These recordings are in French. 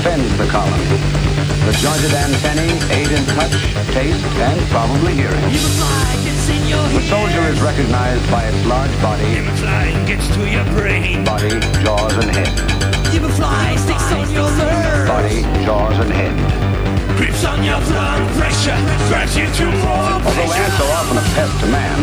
defends the colony. The jointed antennae aid in touch, taste, and probably hearing. You fly gets in your The soldier is recognized by its large body, Him flying gets to your brain. body, jaws, and head. You fly sticks on your nerves. Body, jaws, and head. Grips on your blood pressure. Drives you to more Although ants are often a pest to man,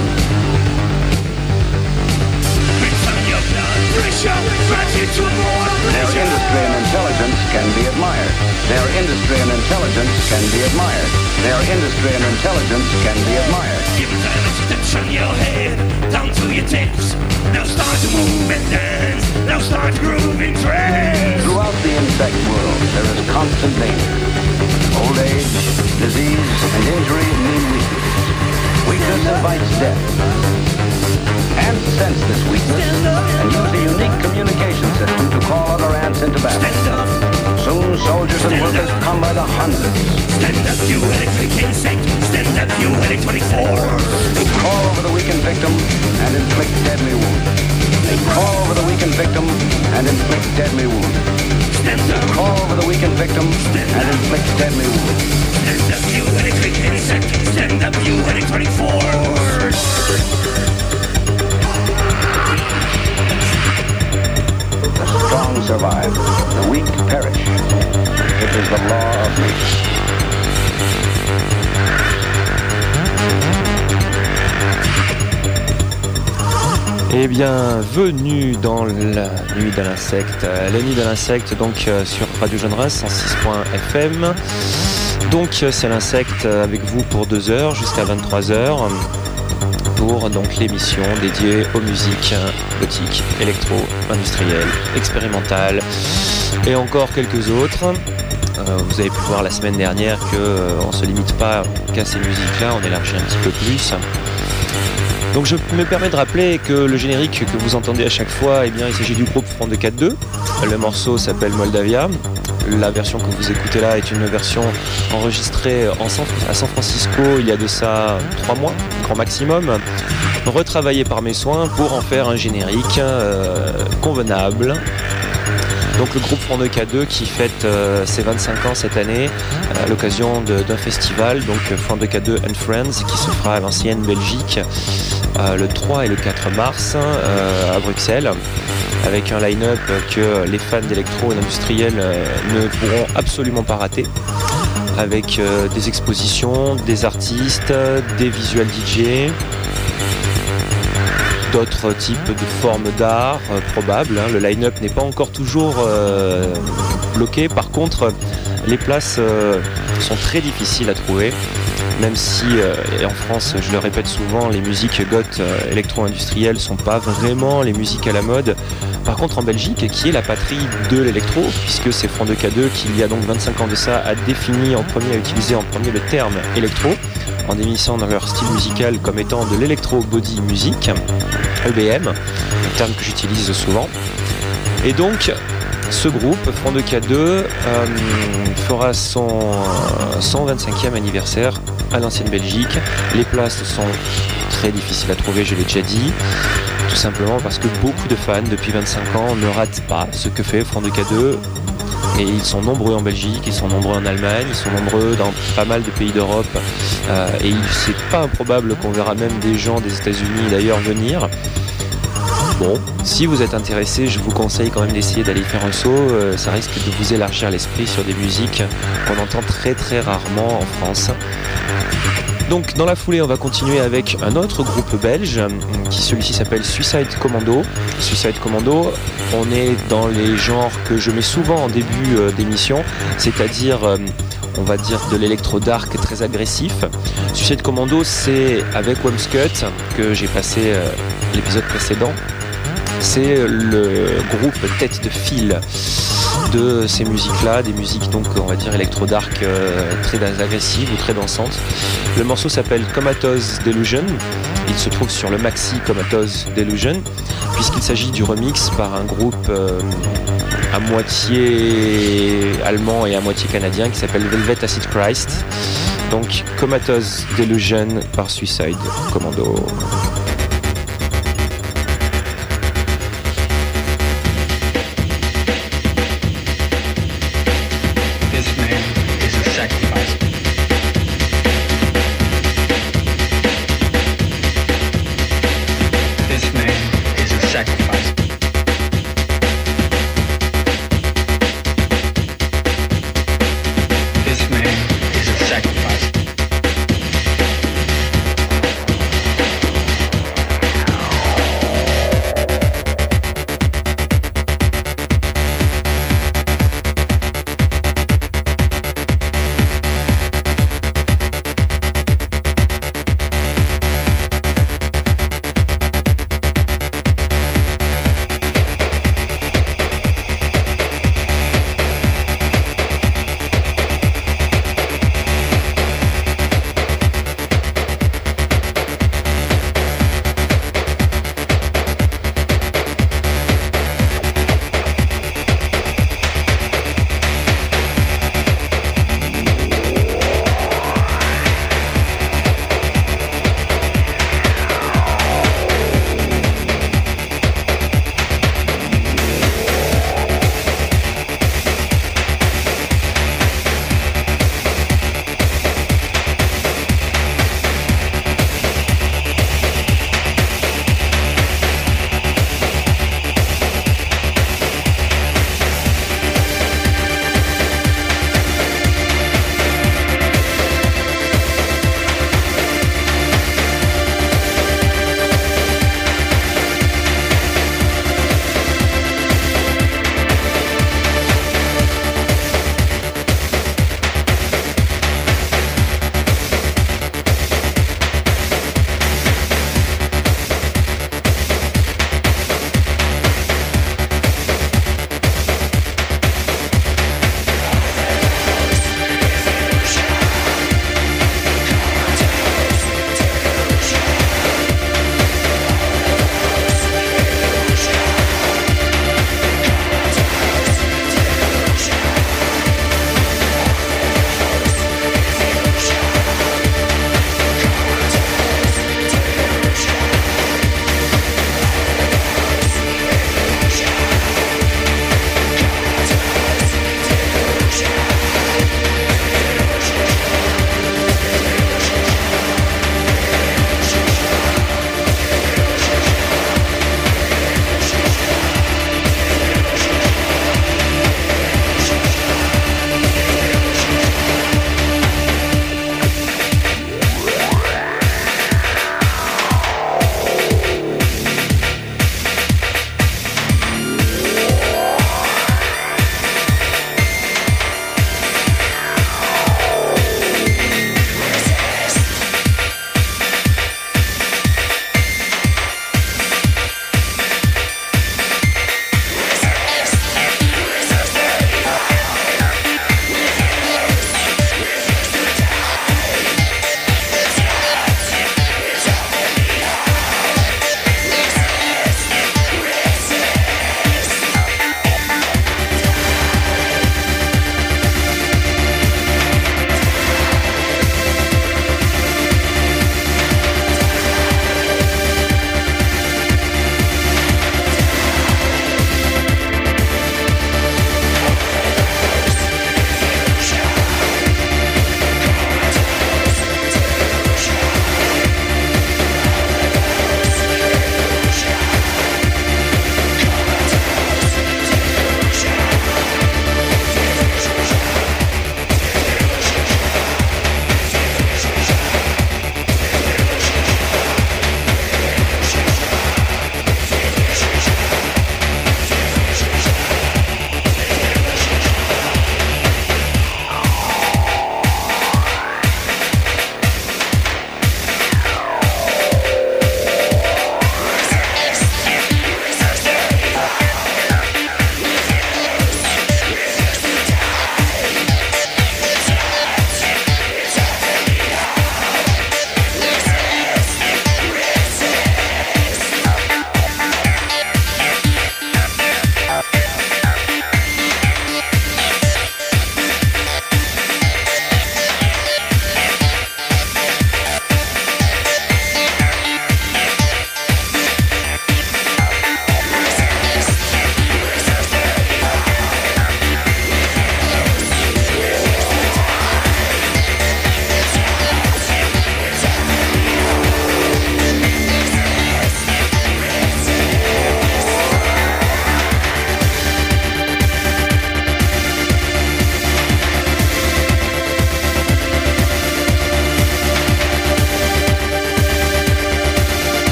their industry and intelligence can be admired. Their industry and intelligence can be admired. Their industry and intelligence can be admired. Give it time to touch on your head, down to your tips. Now start to move and dance. Now start to groove trance. Throughout the insect world, there is constant danger. Old age, disease, and injury mean weakness. Weakness invites death. Ants sense this weakness soldiers and workers come by the hundreds. stand up, you electric insect. Stand up, you electronic force. They crawl over the weakened victim and inflict deadly wounds. They crawl over the weakened victim and inflict deadly wounds. Stand up, Crawl over the weakened victim and inflict deadly wounds. stand up, you electric insect. Stand up, you electronic force. The strong survive, the weak perish. Is the. Eh bien, dans la nuit de l'insecte, la nuit de l'insecte donc euh, sur Radio Jeune Reims 106.fm. Donc euh, c'est l'insecte euh, avec vous pour deux heures jusqu'à 23 heures pour donc l'émission dédiée aux musiques gothiques, électro, industrielles, expérimentales et encore quelques autres. Euh, vous avez pu voir la semaine dernière que euh, on se limite pas qu'à ces musiques-là, on élargit un petit peu plus. Donc je me permets de rappeler que le générique que vous entendez à chaque fois, eh bien, il s'agit du groupe Front de 4-2. Le morceau s'appelle Moldavia. La version que vous écoutez là est une version enregistrée en à San Francisco il y a de ça trois mois, grand maximum, retravaillée par mes soins pour en faire un générique euh, convenable. Donc le groupe Front de K2 qui fête euh, ses 25 ans cette année à l'occasion d'un festival, donc Front de K2 and Friends, qui se fera à l'ancienne Belgique euh, le 3 et le 4 mars euh, à Bruxelles, avec un line-up que les fans d'électro et d'industriel euh, ne pourront absolument pas rater, avec des expositions, des artistes, des visual DJ, d'autres types de formes d'art euh, probables. hein. Le line-up n'est pas encore toujours euh, bloqué. Par contre, les places euh, sont très difficiles à trouver. Même si, euh, et en France, je le répète souvent, les musiques goth euh, électro-industrielles sont pas vraiment les musiques à la mode. Par contre, en Belgique, qui est la patrie de l'électro, puisque c'est Front de K2 qui, il y a donc 25 ans de ça, a défini en premier, a utilisé en premier le terme électro, en définissant dans leur style musical comme étant de l'électro body music, EBM, un terme que j'utilise souvent. Et donc, ce groupe, Front de K2, euh, fera son euh, 125e anniversaire à l'ancienne Belgique. Les places sont très difficiles à trouver, je l'ai déjà dit. Tout simplement parce que beaucoup de fans depuis 25 ans ne ratent pas ce que fait Front de K2. Et ils sont nombreux en Belgique, ils sont nombreux en Allemagne, ils sont nombreux dans pas mal de pays d'Europe. Euh, et c'est pas improbable qu'on verra même des gens des États-Unis d'ailleurs venir. Bon, si vous êtes intéressé, je vous conseille quand même d'essayer d'aller faire un saut. Euh, ça risque de vous élargir l'esprit sur des musiques qu'on entend très très rarement en France. Donc dans la foulée, on va continuer avec un autre groupe belge, qui celui-ci s'appelle Suicide Commando. Suicide Commando, on est dans les genres que je mets souvent en début euh, d'émission, c'est-à-dire euh, on va dire de l'électro dark très agressif. Suicide Commando, c'est avec Wamscut que j'ai passé l'épisode précédent. C'est le groupe tête de file de ces musiques-là, des musiques donc on va dire électro-dark euh, très agressives ou très dansantes. Le morceau s'appelle Comatose Delusion. Il se trouve sur le maxi Comatose Delusion, puisqu'il s'agit du remix par un groupe euh, à moitié allemand et à moitié canadien qui s'appelle Velvet Acid Christ. Donc Comatose Delusion par Suicide Commando.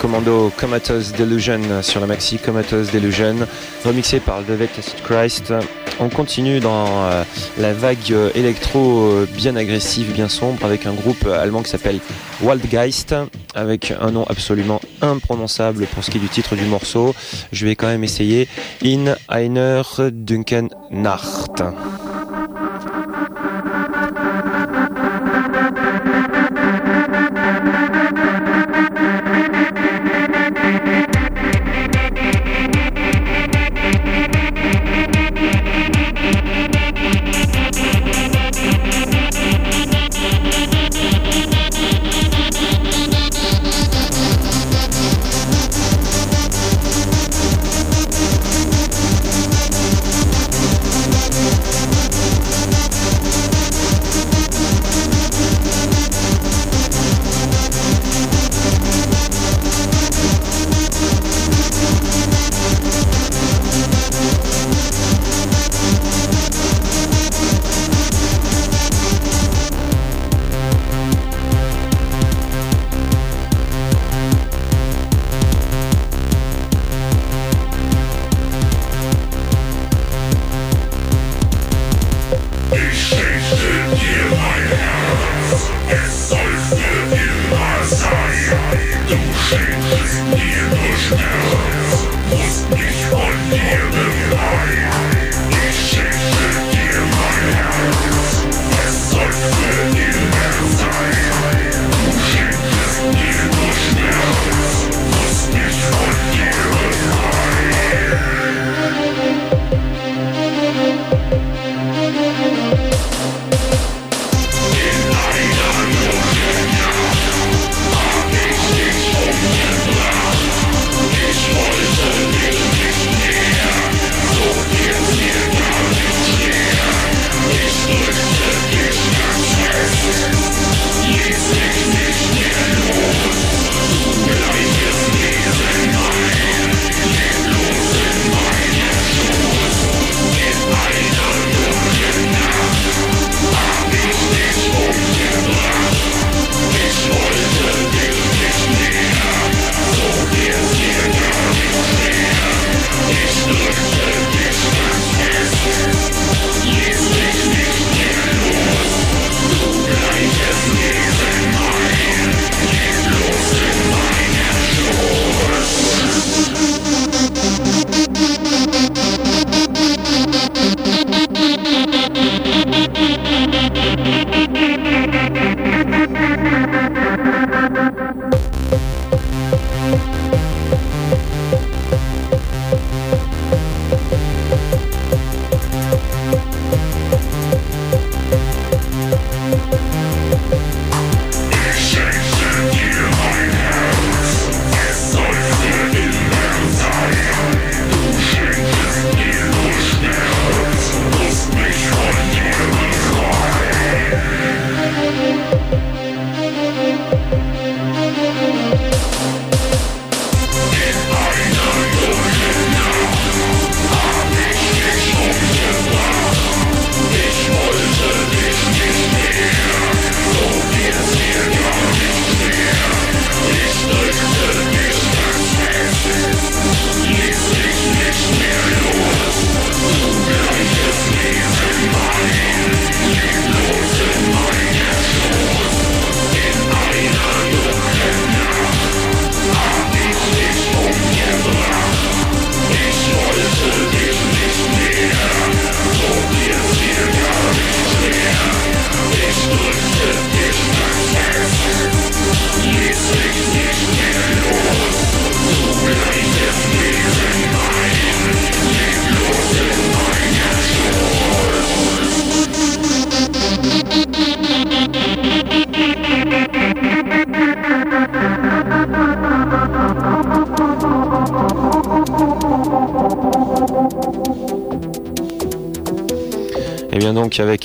Commando Comatose Delusion sur la maxi Comatose Delusion, remixé par Christ. On continue dans euh, la vague euh, électro euh, bien agressive, bien sombre, avec un groupe allemand qui s'appelle Waldgeist, avec un nom absolument imprononçable pour ce qui est du titre du morceau. Je vais quand même essayer In einer Dunken Nacht.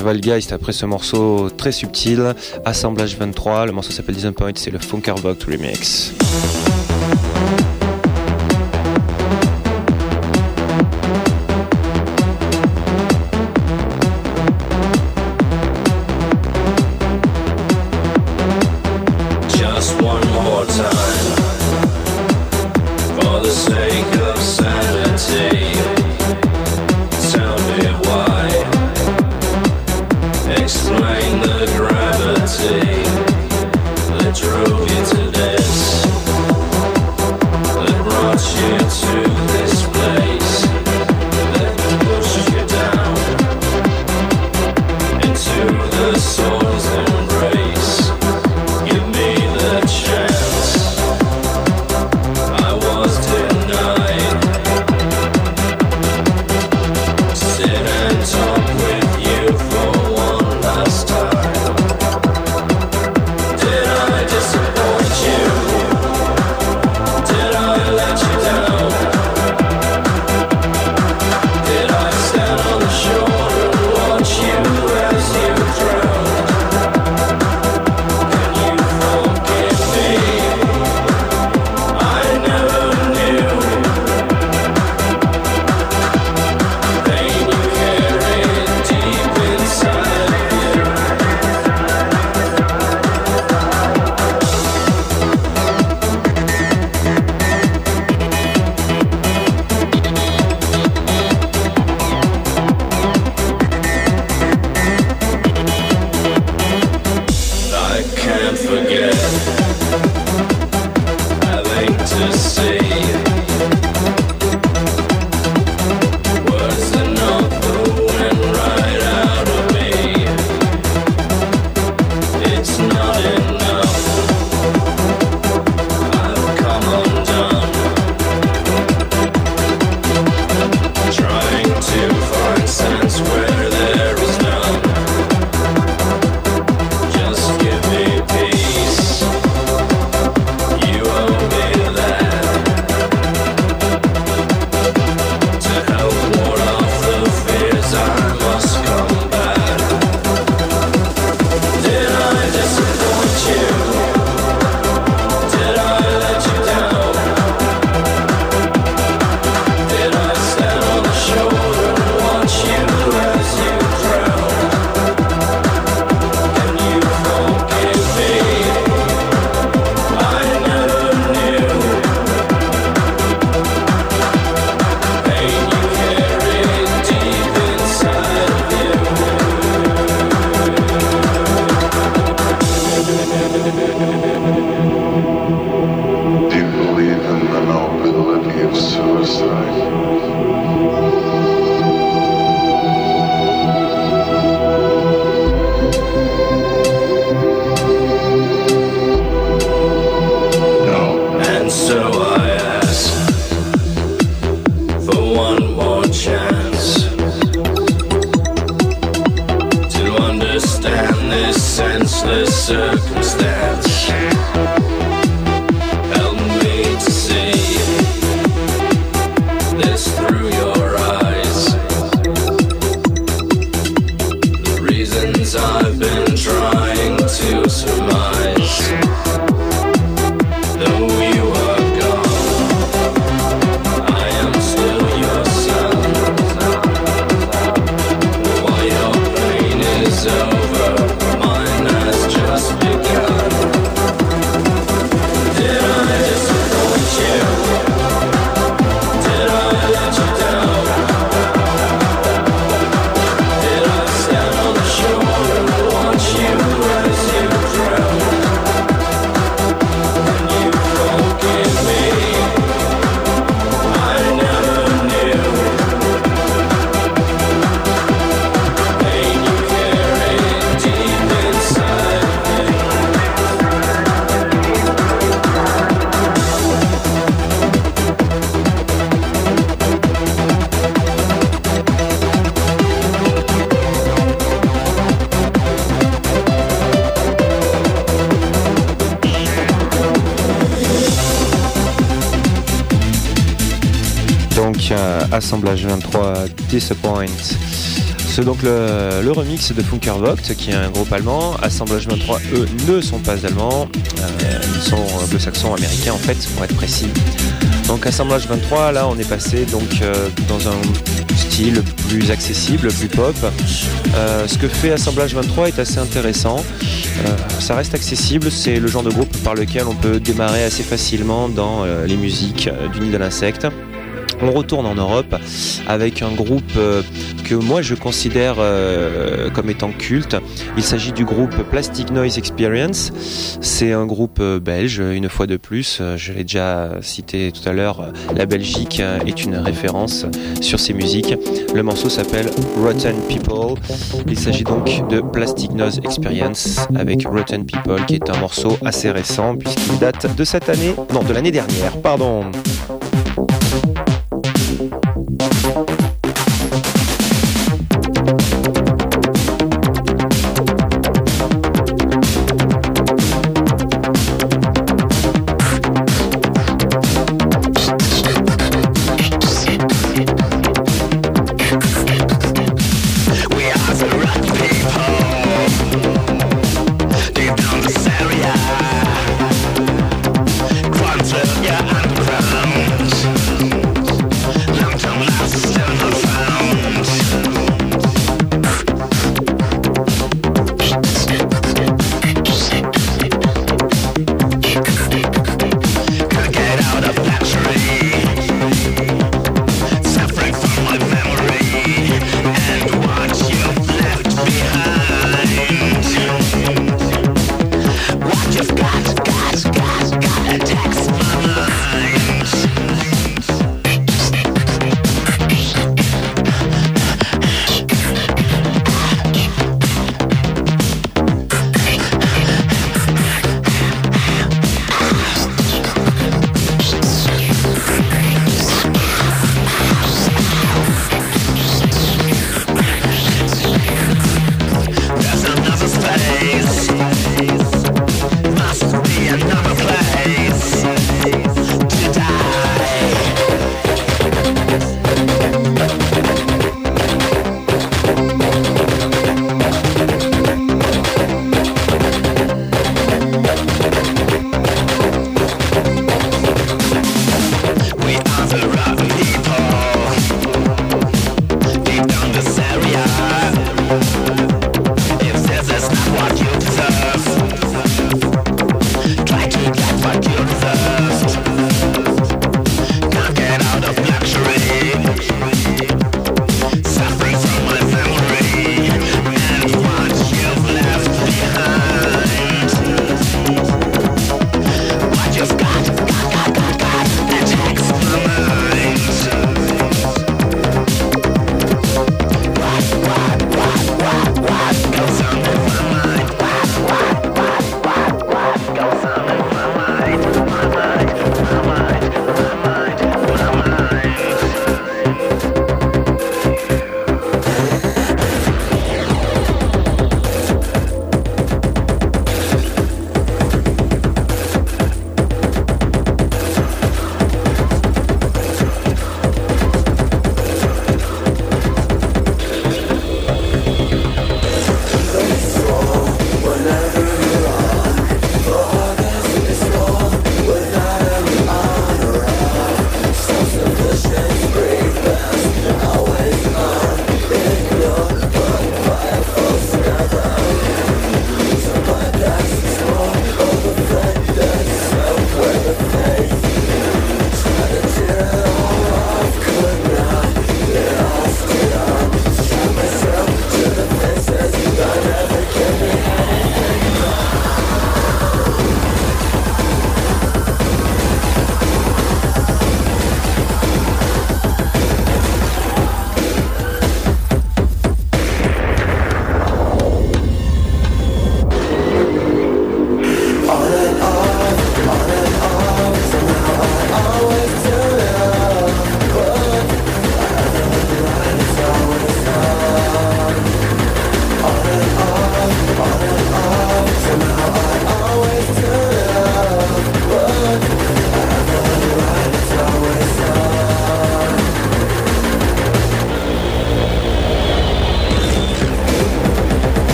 Valgeist après ce morceau très subtil, Assemblage 23, le morceau s'appelle Point, c'est le Funkerbox Remix. Assemblage 23 Disappoint. C'est donc le, remix de Funkervogt, qui est un groupe allemand. Assemblage 23, eux, ne sont pas allemands. Euh, ils sont anglo-saxons américains, en fait, pour être précis. Donc Assemblage 23, là, on est passé euh, dans un style plus accessible, plus pop. Euh, ce que fait Assemblage 23 est assez intéressant. ça reste accessible, c'est le genre de groupe par lequel on peut démarrer assez facilement dans les musiques du nid de l'insecte. On retourne en Europe avec un groupe euh, que moi je considère euh, comme étant culte. Il s'agit du groupe Plastic Noise Experience. C'est un groupe euh, belge, une fois de plus. Je l'ai déjà cité tout à l'heure. La Belgique est une référence sur ces musiques. Le morceau s'appelle Rotten People. Il s'agit donc de Plastic Noise Experience avec Rotten People, qui est un morceau assez récent puisqu'il date de cette année, non, de l'année dernière, pardon.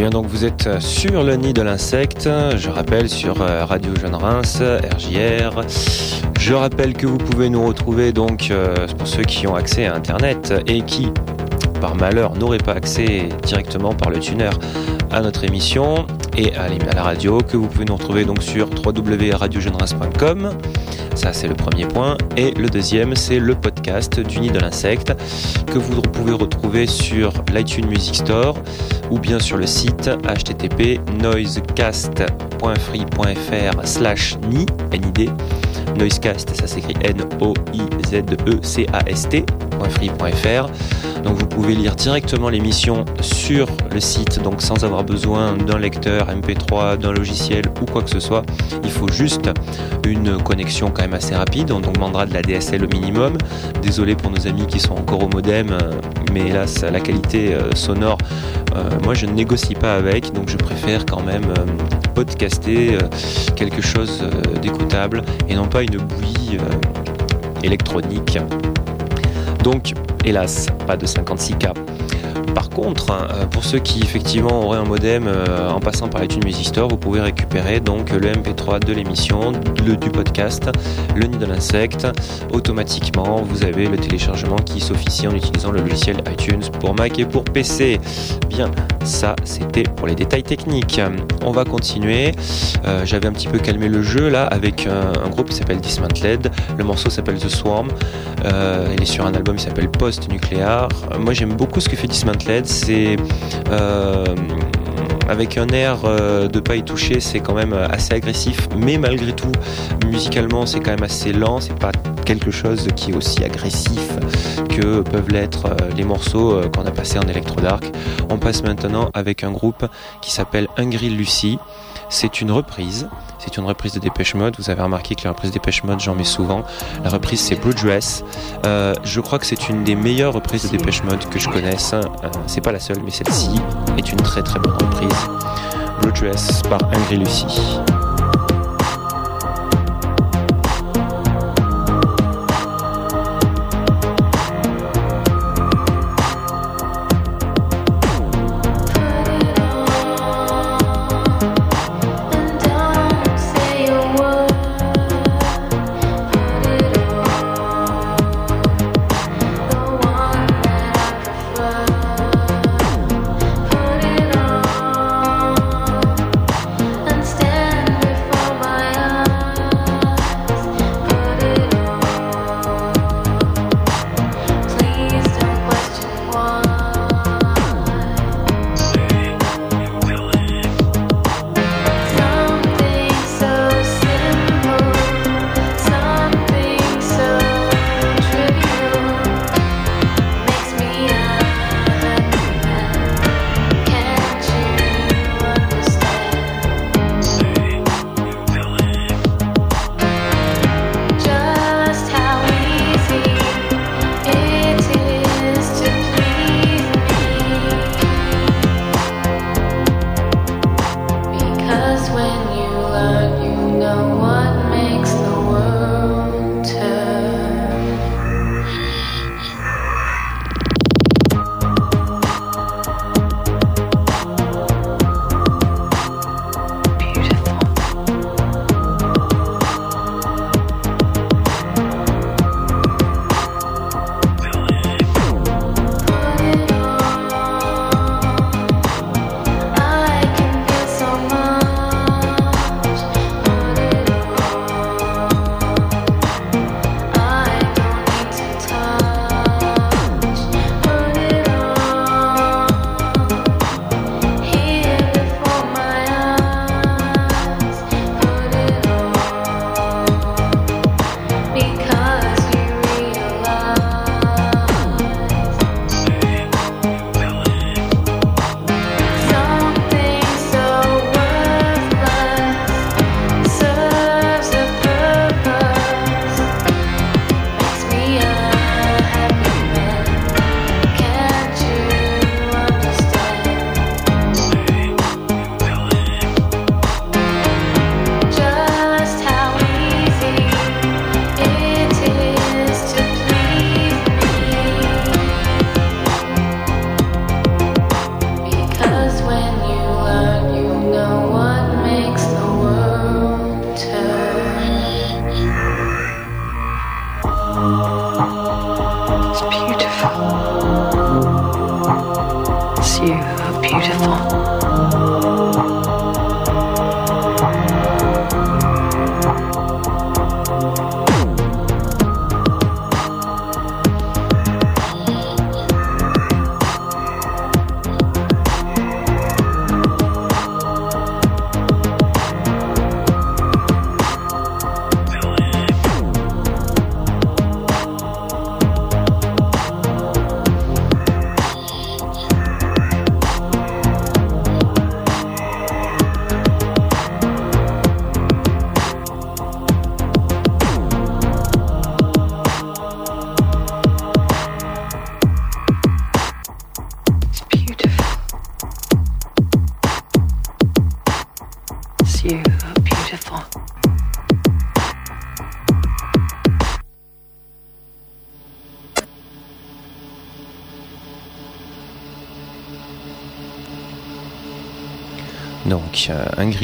Bien donc vous êtes sur le nid de l'insecte, je rappelle sur euh, Radio Jeune Reims, RJR. Je rappelle que vous pouvez nous retrouver donc euh, pour ceux qui ont accès à internet et qui par malheur n'auraient pas accès directement par le tuner à notre émission et à la radio que vous pouvez nous retrouver donc sur www.radiojeunereims.com ça, c'est le premier point. Et le deuxième, c'est le podcast du Nid de l'insecte que vous pouvez retrouver sur l'iTunes Music Store ou bien sur le site http noisecast.free.fr slash ni, NID. Noisecast, ça s'écrit Donc vous pouvez lire directement l'émission sur le site, donc sans avoir besoin d'un lecteur MP3, d'un logiciel ou quoi que ce soit. Il faut juste une connexion quand même assez rapide. On demandera de la DSL au minimum. Désolé pour nos amis qui sont encore au modem, mais hélas la qualité euh, sonore, euh, moi je ne négocie pas avec, donc je préfère quand même euh, podcaster quelque chose d'écoutable et non pas une bouillie électronique. Donc hélas, pas de 56K. Par contre, euh, pour ceux qui effectivement auraient un modem euh, en passant par iTunes Music Store, vous pouvez récupérer donc le MP3 de l'émission, du podcast, le nid de l'insecte. Automatiquement, vous avez le téléchargement qui s'officie en utilisant le logiciel iTunes pour Mac et pour PC. Bien, ça c'était pour les détails techniques. On va continuer. Euh, j'avais un petit peu calmé le jeu là avec un, groupe qui s'appelle Dismantled. Le morceau s'appelle The Swarm. il est sur un album qui s'appelle Post Nucléaire. moi j'aime beaucoup ce que fait Dismantled c'est euh, avec un air euh, de pas y toucher, c'est quand même assez agressif, mais malgré tout, musicalement, c'est quand même assez lent. C'est pas quelque chose qui est aussi agressif que peuvent l'être euh, les morceaux qu'on a passés en Electro Dark. On passe maintenant avec un groupe qui s'appelle Hungry Lucy. C'est une reprise. C'est une reprise de Dépêche Mode. Vous avez remarqué que la reprise Dépêche Mode, j'en mets souvent. La reprise, c'est Blue Dress. Euh, je crois que c'est une des meilleures reprises de Dépêche Mode que je connaisse. Euh, c'est pas la seule, mais celle-ci est une très très bonne reprise. Blue Dress par Ingrid Lucy.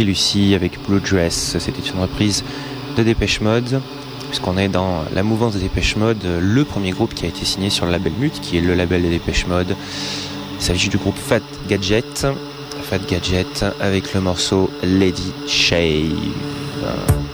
Lucy avec Blue Dress, c'était une reprise de Dépêche Mode, puisqu'on est dans la mouvance de Dépêche Mode, le premier groupe qui a été signé sur le label Mute, qui est le label de Dépêche Mode. Il s'agit du groupe Fat Gadget, Fat Gadget avec le morceau Lady. Shave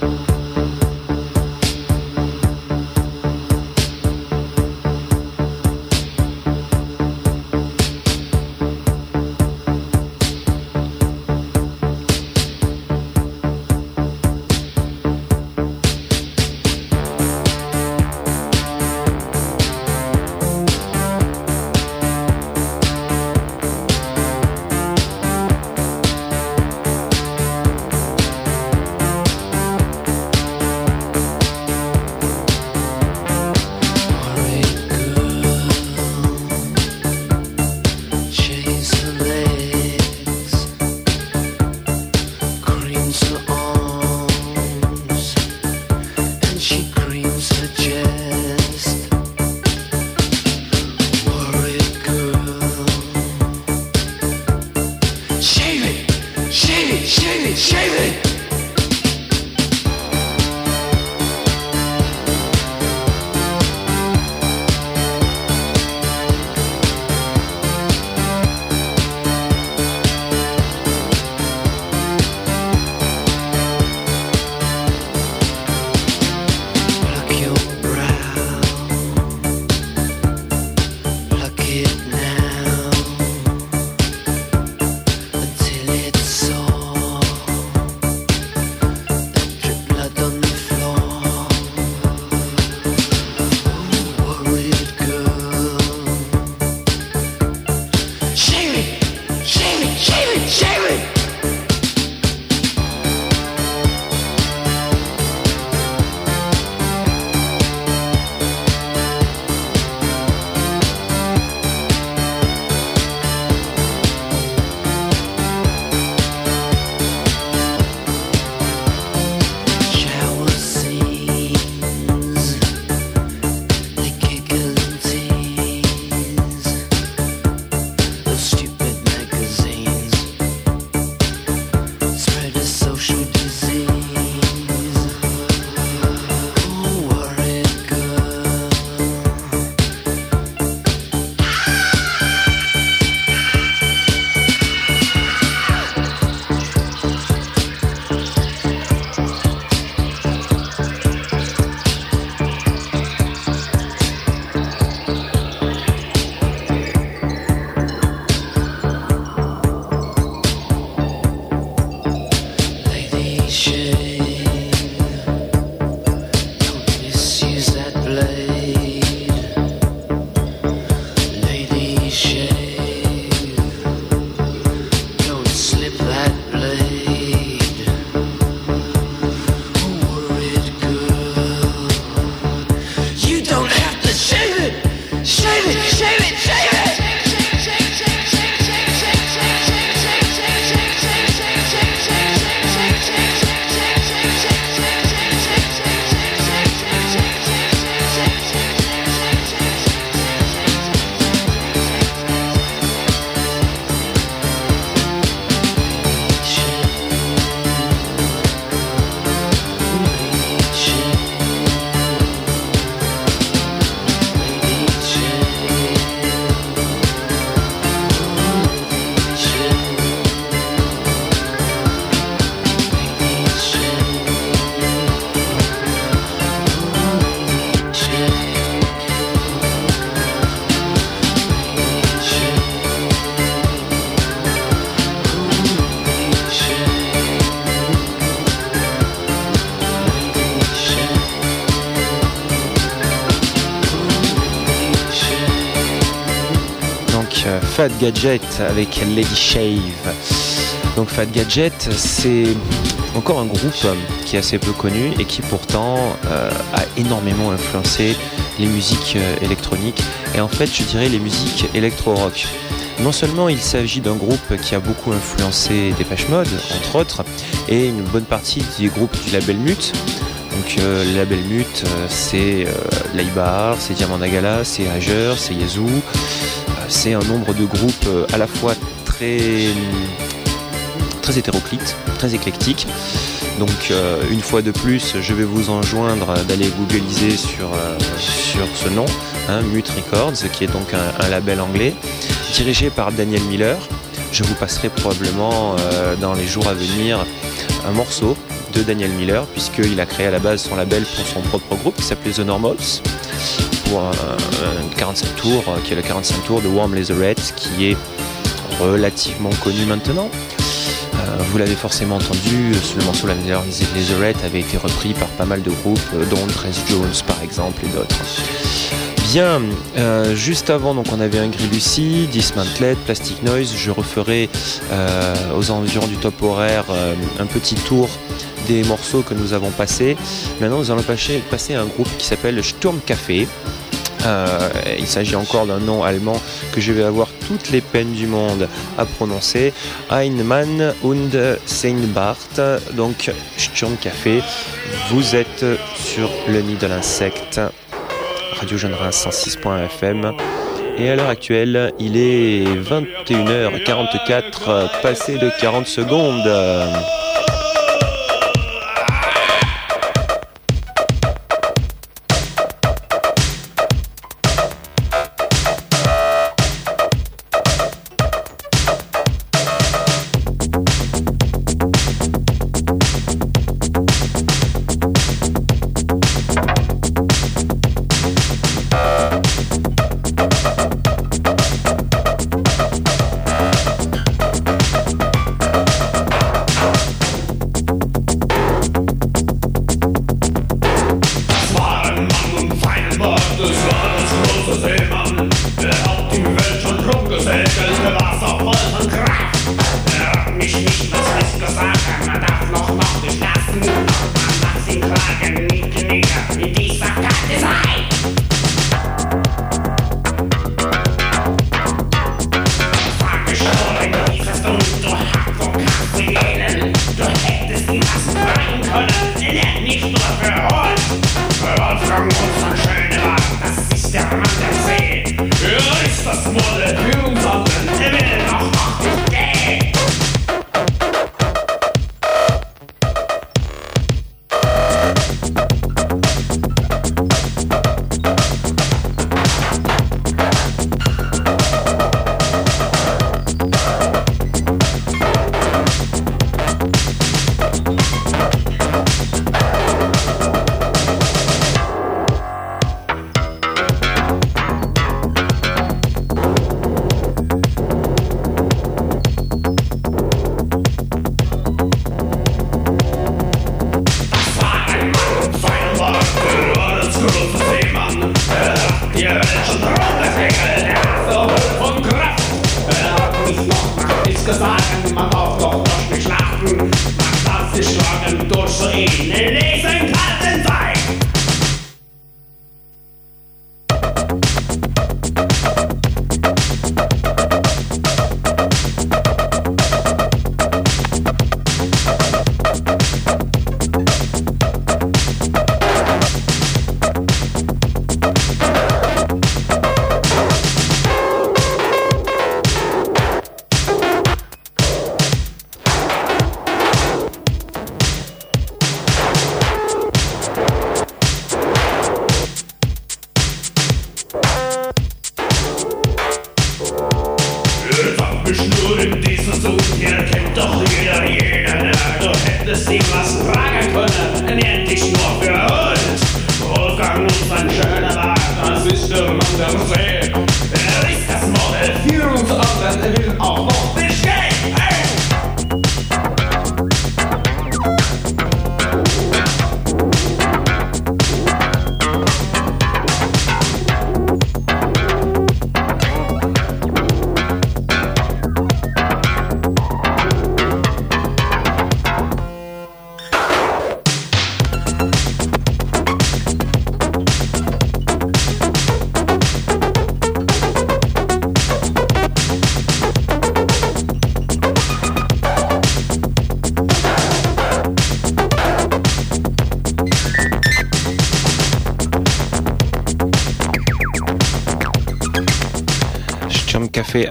Fat Gadget avec Lady Shave. Donc Fat Gadget, c'est encore un groupe qui est assez peu connu et qui pourtant euh, a énormément influencé les musiques euh, électroniques et en fait je dirais les musiques électro-rock. Non seulement il s'agit d'un groupe qui a beaucoup influencé Depeche Mode, entre autres, et une bonne partie des groupes du label Mute. Donc euh, le label Mute, c'est Laibar, c'est Diamant Dagala, c'est Hager, c'est Yazoo. C'est un nombre de groupes à la fois très très hétéroclite, très éclectique. Donc euh, une fois de plus, je vais vous enjoindre d'aller googliser sur, euh, sur ce nom, hein, Mute Records, qui est donc un, label anglais, dirigé par Daniel Miller. Je vous passerai probablement euh, dans les jours à venir un morceau de Daniel Miller, puisqu'il a créé à la base son label pour son propre groupe qui s'appelait The Normals, 45 tours, qui est le 45 tours de Warm Leatherette, qui est relativement connu maintenant. Euh, vous l'avez forcément entendu, le morceau Leatherette avait été repris par pas mal de groupes, euh, dont Trace Jones par exemple et d'autres. Bien, euh, juste avant, donc on avait un gris Lucie, Dismantled, Plastic Noise. Je referai aux environs du top horaire un petit tour des morceaux que nous avons passés. Maintenant, nous allons passer, passer à un groupe qui s'appelle Sturm Café. Euh, il s'agit encore d'un nom allemand que je vais avoir toutes les peines du monde à prononcer. Einmann und Seinbart, donc Sturmcafé. Vous êtes sur le nid de l'insecte, Radio Jeune 106.fm. Et à l'heure actuelle, il est 21h44, passé de 40 secondes.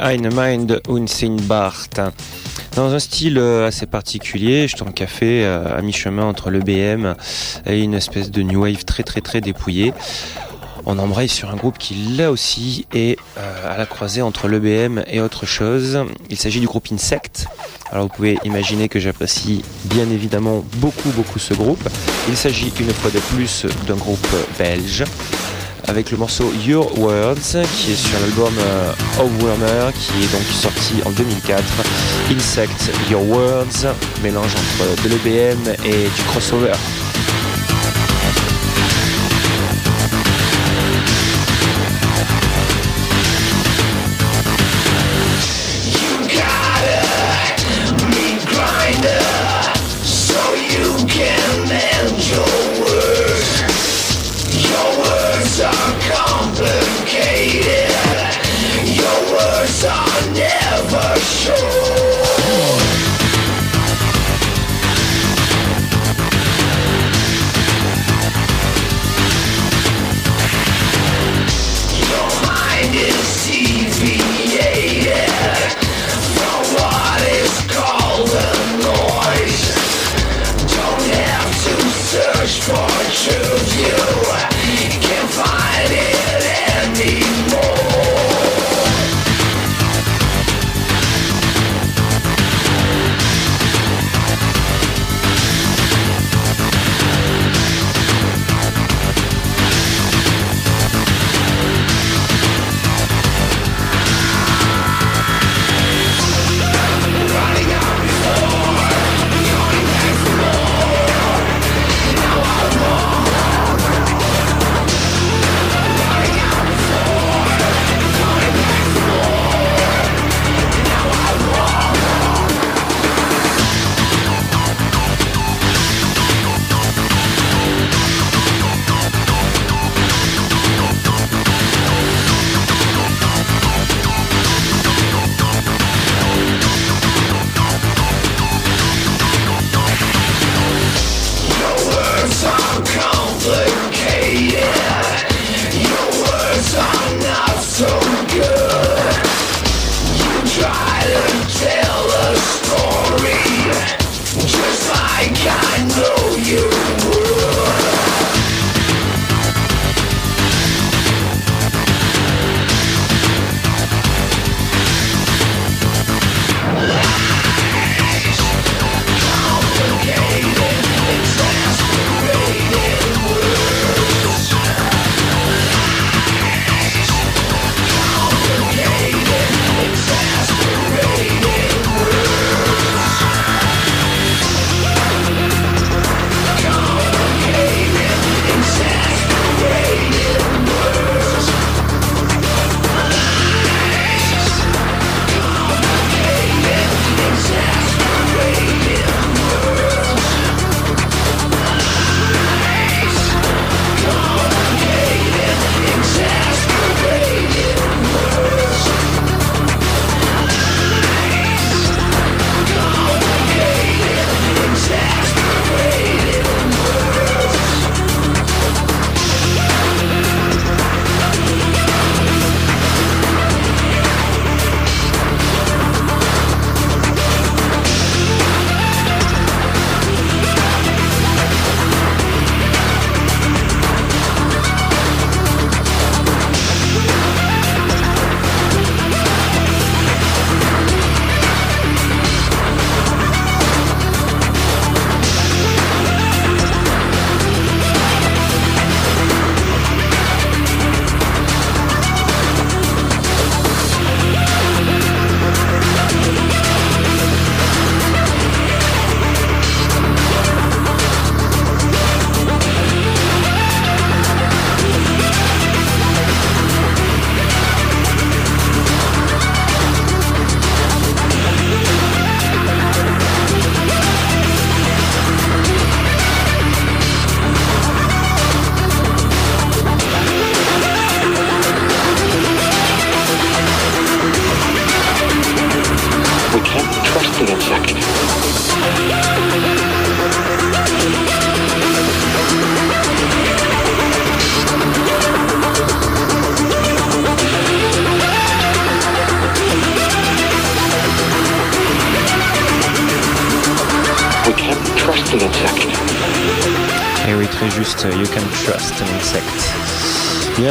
Café Ein Mind Bart. Dans un style euh, assez particulier, je tombe café euh, à mi-chemin entre le BM et une espèce de new wave très très très dépouillée. On embraye sur un groupe qui là aussi est euh, à la croisée entre l'EBM et autre chose. Il s'agit du groupe Insect. Alors vous pouvez imaginer que j'apprécie bien évidemment beaucoup beaucoup ce groupe. Il s'agit une fois de plus d'un groupe belge avec le morceau Your Words qui est sur l'album euh, Of Warner qui est donc sorti en 2004. Insect, Your Words, mélange entre de l'EBM et du crossover.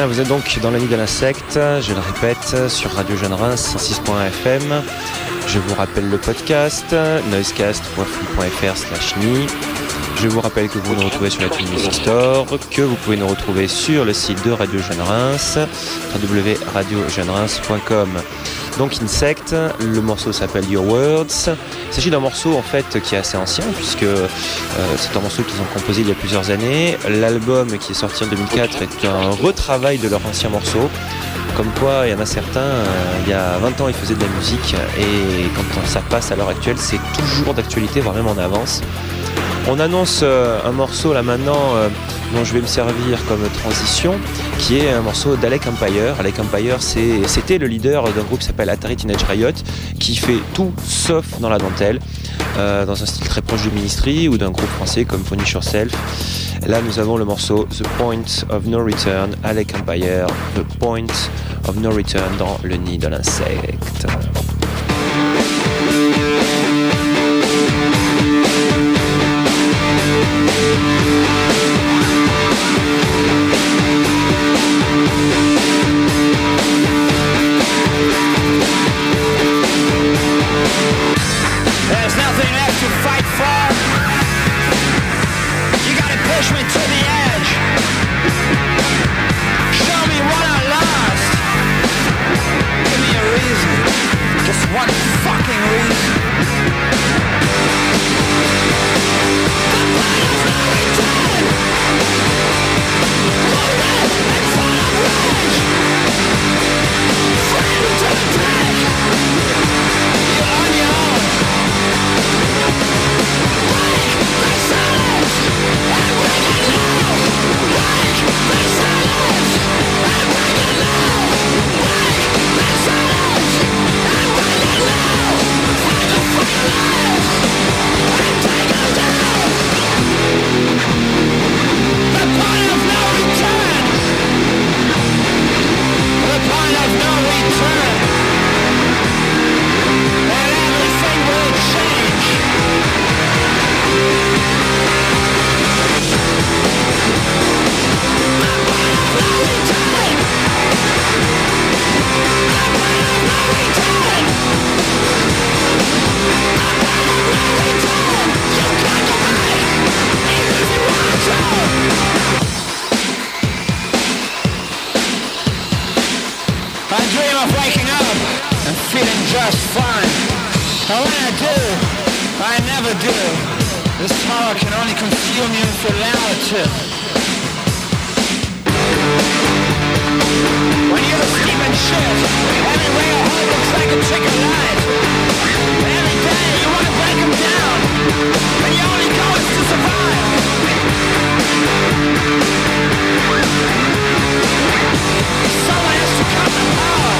Vous êtes donc dans la nuit de l'insecte, je le répète, sur Radio Jeune Reims 106.fm. Je vous rappelle le podcast, noisecast.free.fr slash Je vous rappelle que vous nous retrouvez sur la Music Store, que vous pouvez nous retrouver sur le site de Radio Jeune Reims, www.radiojeunereims.com. Donc Insect, le morceau s'appelle Your Words. Il s'agit d'un morceau en fait qui est assez ancien puisque euh, c'est un morceau qu'ils ont composé il y a plusieurs années. L'album qui est sorti en 2004 est un retravail de leur ancien morceau. Comme quoi, il y en a certains, euh, il y a 20 ans, ils faisaient de la musique et quand ça passe à l'heure actuelle, c'est toujours d'actualité, voire même en avance. On annonce euh, un morceau là maintenant dont je vais me servir comme transition, qui est un morceau d'Alec Empire. Alec Empire, c'était le leader d'un groupe qui s'appelle Atari Teenage Riot, qui fait tout sauf dans la dentelle, euh, dans un style très proche du Ministry ou d'un groupe français comme Punish Yourself. Là, nous avons le morceau The Point of No Return, Alec Empire, The Point of No Return dans le nid de l'insecte. myself waking up and feeling just fine. But when I do, I never do. This horror can only consume you for an hour or two. When you're sleeping shit, every way your heart looks like a chicken light. Every day you wanna break them down, and your only goal is to survive. Someone has to come to power.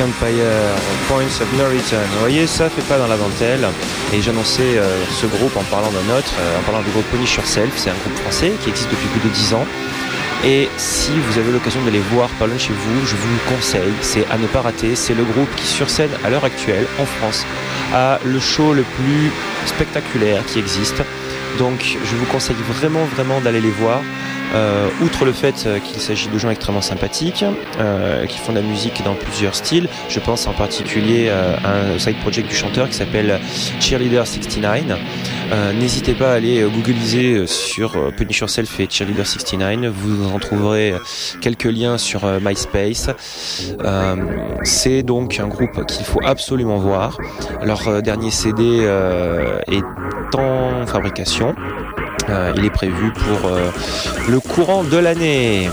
Empire, Points of No Return. Vous voyez, ça fait pas dans la dentelle. Et j'annonçais euh, ce groupe en parlant d'un autre, euh, en parlant du groupe Punish Yourself. C'est un groupe français qui existe depuis plus de 10 ans. Et si vous avez l'occasion de les voir par loin chez vous, je vous le conseille, c'est à ne pas rater. C'est le groupe qui sur scène à l'heure actuelle en France a le show le plus spectaculaire qui existe. Donc je vous conseille vraiment vraiment d'aller les voir. Euh, outre le fait euh, qu'il s'agit de gens extrêmement sympathiques, euh, qui font de la musique dans plusieurs styles, je pense en particulier à un side project du chanteur qui s'appelle Cheerleader 69. Euh, N'hésitez pas à aller googliser sur Punish Yourself et Cheerleader 69, vous en trouverez quelques liens sur MySpace. C'est donc un groupe qu'il faut absolument voir. Leur dernier CD est en fabrication. Euh, il est prévu pour euh, le courant de l'année.